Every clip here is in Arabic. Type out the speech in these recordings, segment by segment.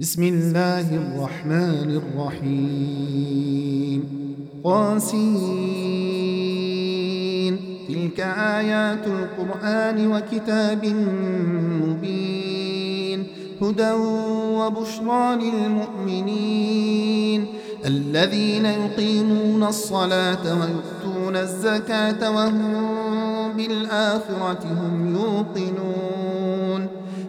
بسم الله الرحمن الرحيم. قاسين تلك آيات القرآن وكتاب مبين. هدى وبشرى للمؤمنين. الذين يقيمون الصلاة ويؤتون الزكاة وهم بالآخرة هم يوقنون.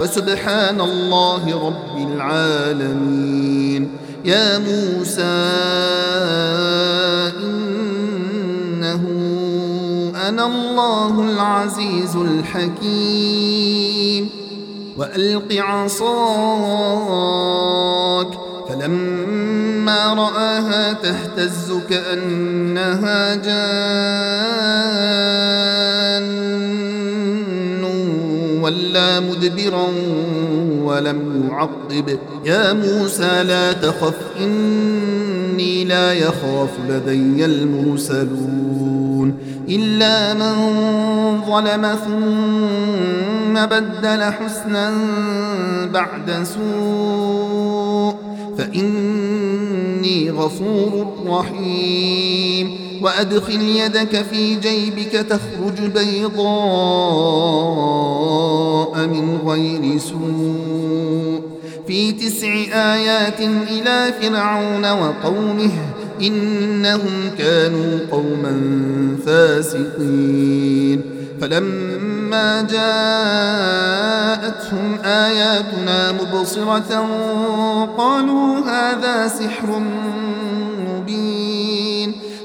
وسبحان الله رب العالمين. يا موسى إنه أنا الله العزيز الحكيم. وألق عصاك فلما رآها تهتز كأنها جان. ولا مدبرا ولم يعقب. يا موسى لا تخف إني لا يخاف لدي المرسلون. إلا من ظلم ثم بدل حسنا بعد سوء فإني غفور رحيم. وأدخل يدك في جيبك تخرج بيضاء من غير سوء. في تسع آيات إلى فرعون وقومه إنهم كانوا قوما فاسقين. فلما جاءتهم آياتنا مبصرة قالوا هذا سحر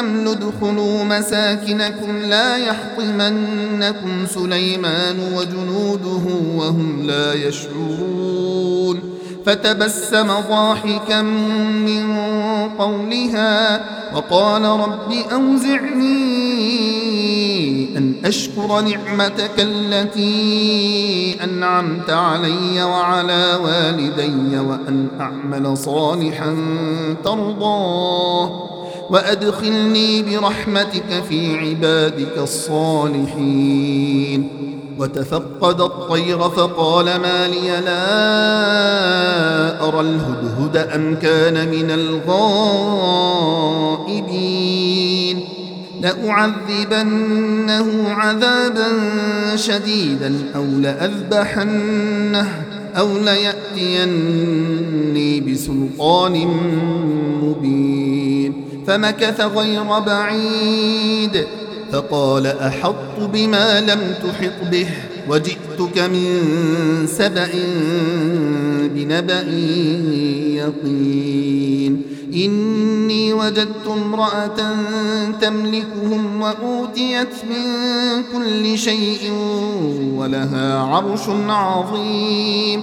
ادخلوا مساكنكم لا يحطمنكم سليمان وجنوده وهم لا يشعرون. فتبسم ضاحكا من قولها وقال رب أوزعني أن أشكر نعمتك التي أنعمت علي وعلى والدي وأن أعمل صالحا ترضاه. وأدخلني برحمتك في عبادك الصالحين. وتفقد الطير فقال ما لي لا أرى الهدهد أم كان من الغائبين. لأعذبنه عذابا شديدا أو لأذبحنه أو ليأتيني بسلطان مبين. فمكث غير بعيد. فقال أحط بما لم تحط به وجئتك من سبأ بنبأ يقين. إني وجدت امرأة تملكهم وأوتيت من كل شيء ولها عرش عظيم.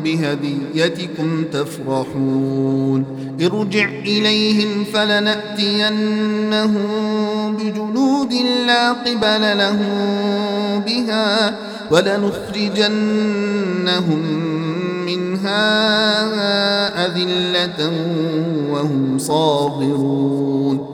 بهديتكم تفرحون. ارجع إليهم فلنأتينهم بجنود لا قبل لهم بها ولنخرجنهم منها أذلة وهم صاغرون.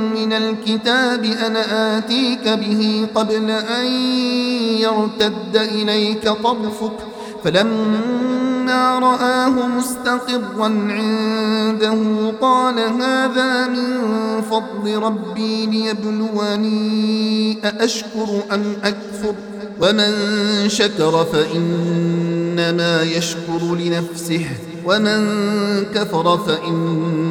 من الكتاب أنا آتيك به قبل أن يرتد إليك طرفك. فلما رآه مستقرا عنده قال هذا من فضل ربي ليبلوني أأشكر أم أكفر؟ ومن شكر فإنما يشكر لنفسه ومن كفر فإن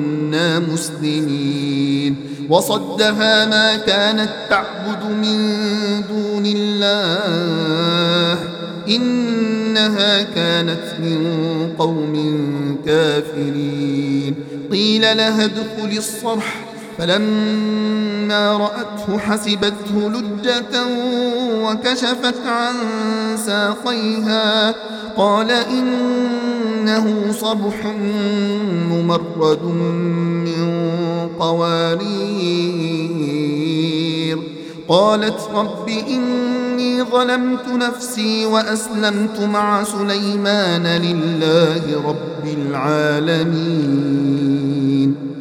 مسلمين. وصدها ما كانت تعبد من دون الله. إن إنها كانت من قوم كافرين. قيل لها ادخل الصرح. فلما رأته حسبته لجة وكشفت عن ساقيها. قال إنه صبح ممرد من قوارير. قالت رب إني ظلمت نفسي وأسلمت مع سليمان لله رب العالمين.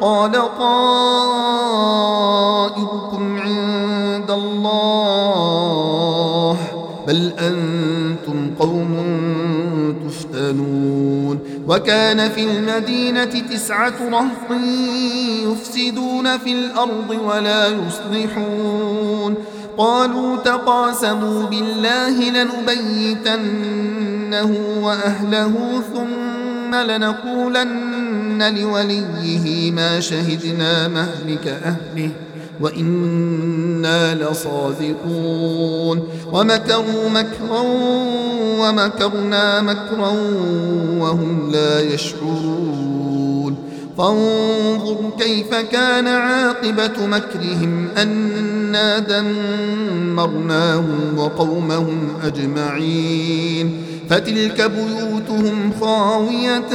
قال طائركم عند الله. بل أنتم قوم تفتنون. وكان في المدينة تسعة رهط يفسدون في الأرض ولا يصلحون. قالوا تقاسموا بالله لنبيتنه وأهله ثم لنقولن لوليه ما شهدنا مهلك أهله وإنا لصادقون. ومكروا مكرا ومكرنا مكرا وهم لا يشعرون. فانظر كيف كان عاقبة مكرهم أنا دمرناهم وقومهم أجمعين. فتلك بيوتهم خاوية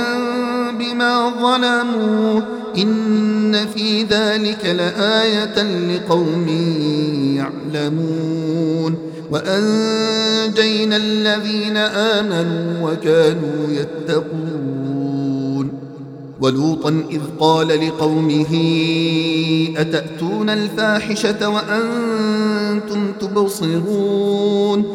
بما ظلموا إن في ذلك لآية لقوم يعلمون وأنجينا الذين آمنوا وكانوا يتقون ولوطا إذ قال لقومه أتأتون الفاحشة وأنتم تبصرون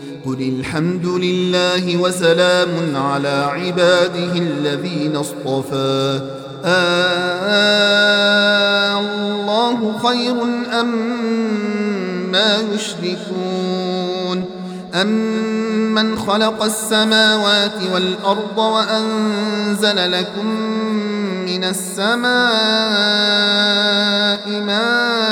قل الحمد لله وسلام على عباده الذين اصطفى. آه الله خير أم ما يشركون. أمن خلق السماوات والأرض وأنزل لكم من السماء ماء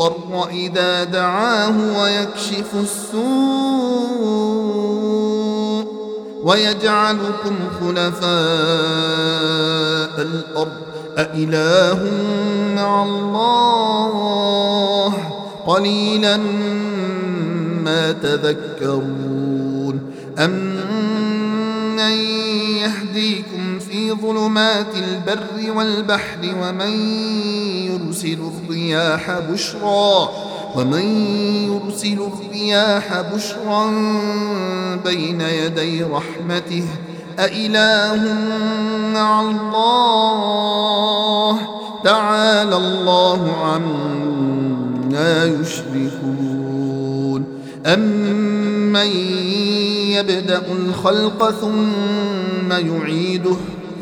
المضطر إذا دعاه ويكشف السوء ويجعلكم خلفاء الأرض. أإله مع الله؟ قليلا ما تذكرون. أمن من يهديكم ظلمات البر والبحر ومن يرسل الرياح بشرا ومن يرسل الرياح بشرا بين يدي رحمته أإله مع الله تعالى الله عما يشركون أمن يبدأ الخلق ثم يعيده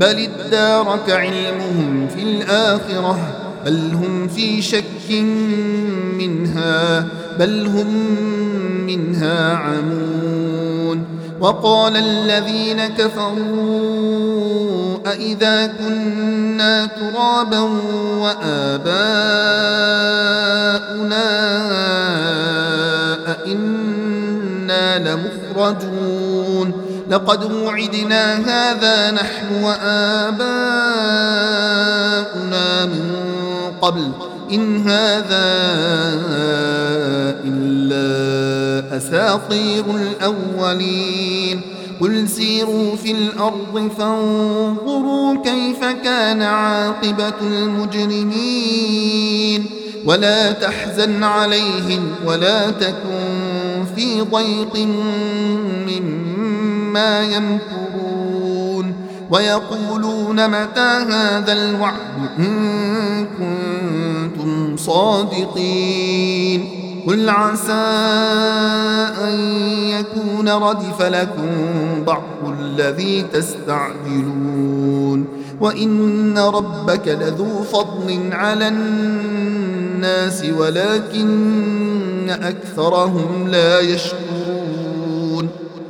بل ادارك علمهم في الآخرة بل هم في شك منها بل هم منها عمون. وقال الذين كفروا أئذا كنا ترابا وآباؤنا أئنا لمخرجون. لقد وعدنا هذا نحن وآباؤنا من قبل. إن هذا إلا أساطير الأولين. قل سيروا في الأرض فانظروا كيف كان عاقبة المجرمين. ولا تحزن عليهم ولا تكن في ضيق مما يمكرون ويقولون متى هذا الوعد إن كنتم صادقين قل عسى أن يكون ردف لكم بعض الذي تستعجلون وإن ربك لذو فضل على الناس ولكن أكثرهم لا يشكرون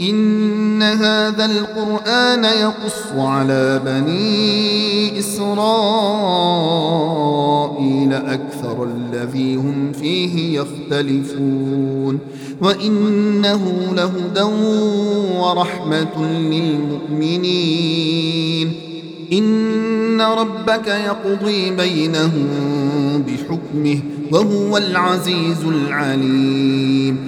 إن هذا القرآن يقص على بني إسرائيل أكثر الذي هم فيه يختلفون وإنه لهدى ورحمة للمؤمنين إن ربك يقضي بينهم بحكمه وهو العزيز العليم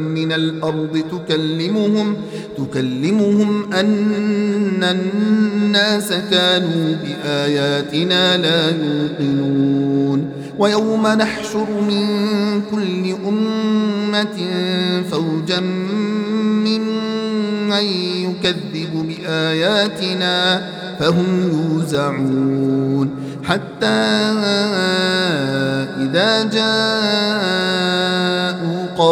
من الأرض تكلمهم تكلمهم أن الناس كانوا بآياتنا لا يوقنون. ويوم نحشر من كل أمة فوجا ممن يكذب بآياتنا فهم يوزعون. حتى إذا جاءوا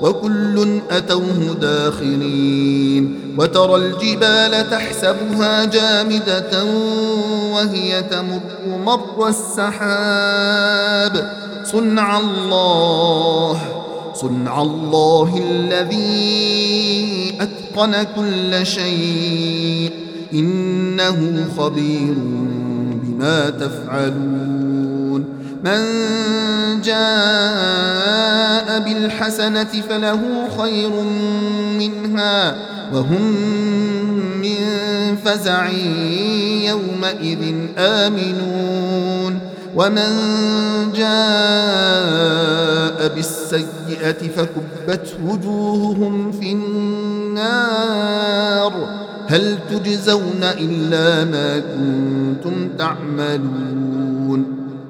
وكل أتوه داخلين وترى الجبال تحسبها جامدة وهي تمر مر السحاب صنع الله صنع الله الذي أتقن كل شيء إنه خبير بما تفعلون من جاء بالحسنة فله خير منها وهم من فزع يومئذ آمنون. ومن جاء بالسيئة فكبت وجوههم في النار. هل تجزون إلا ما كنتم تعملون؟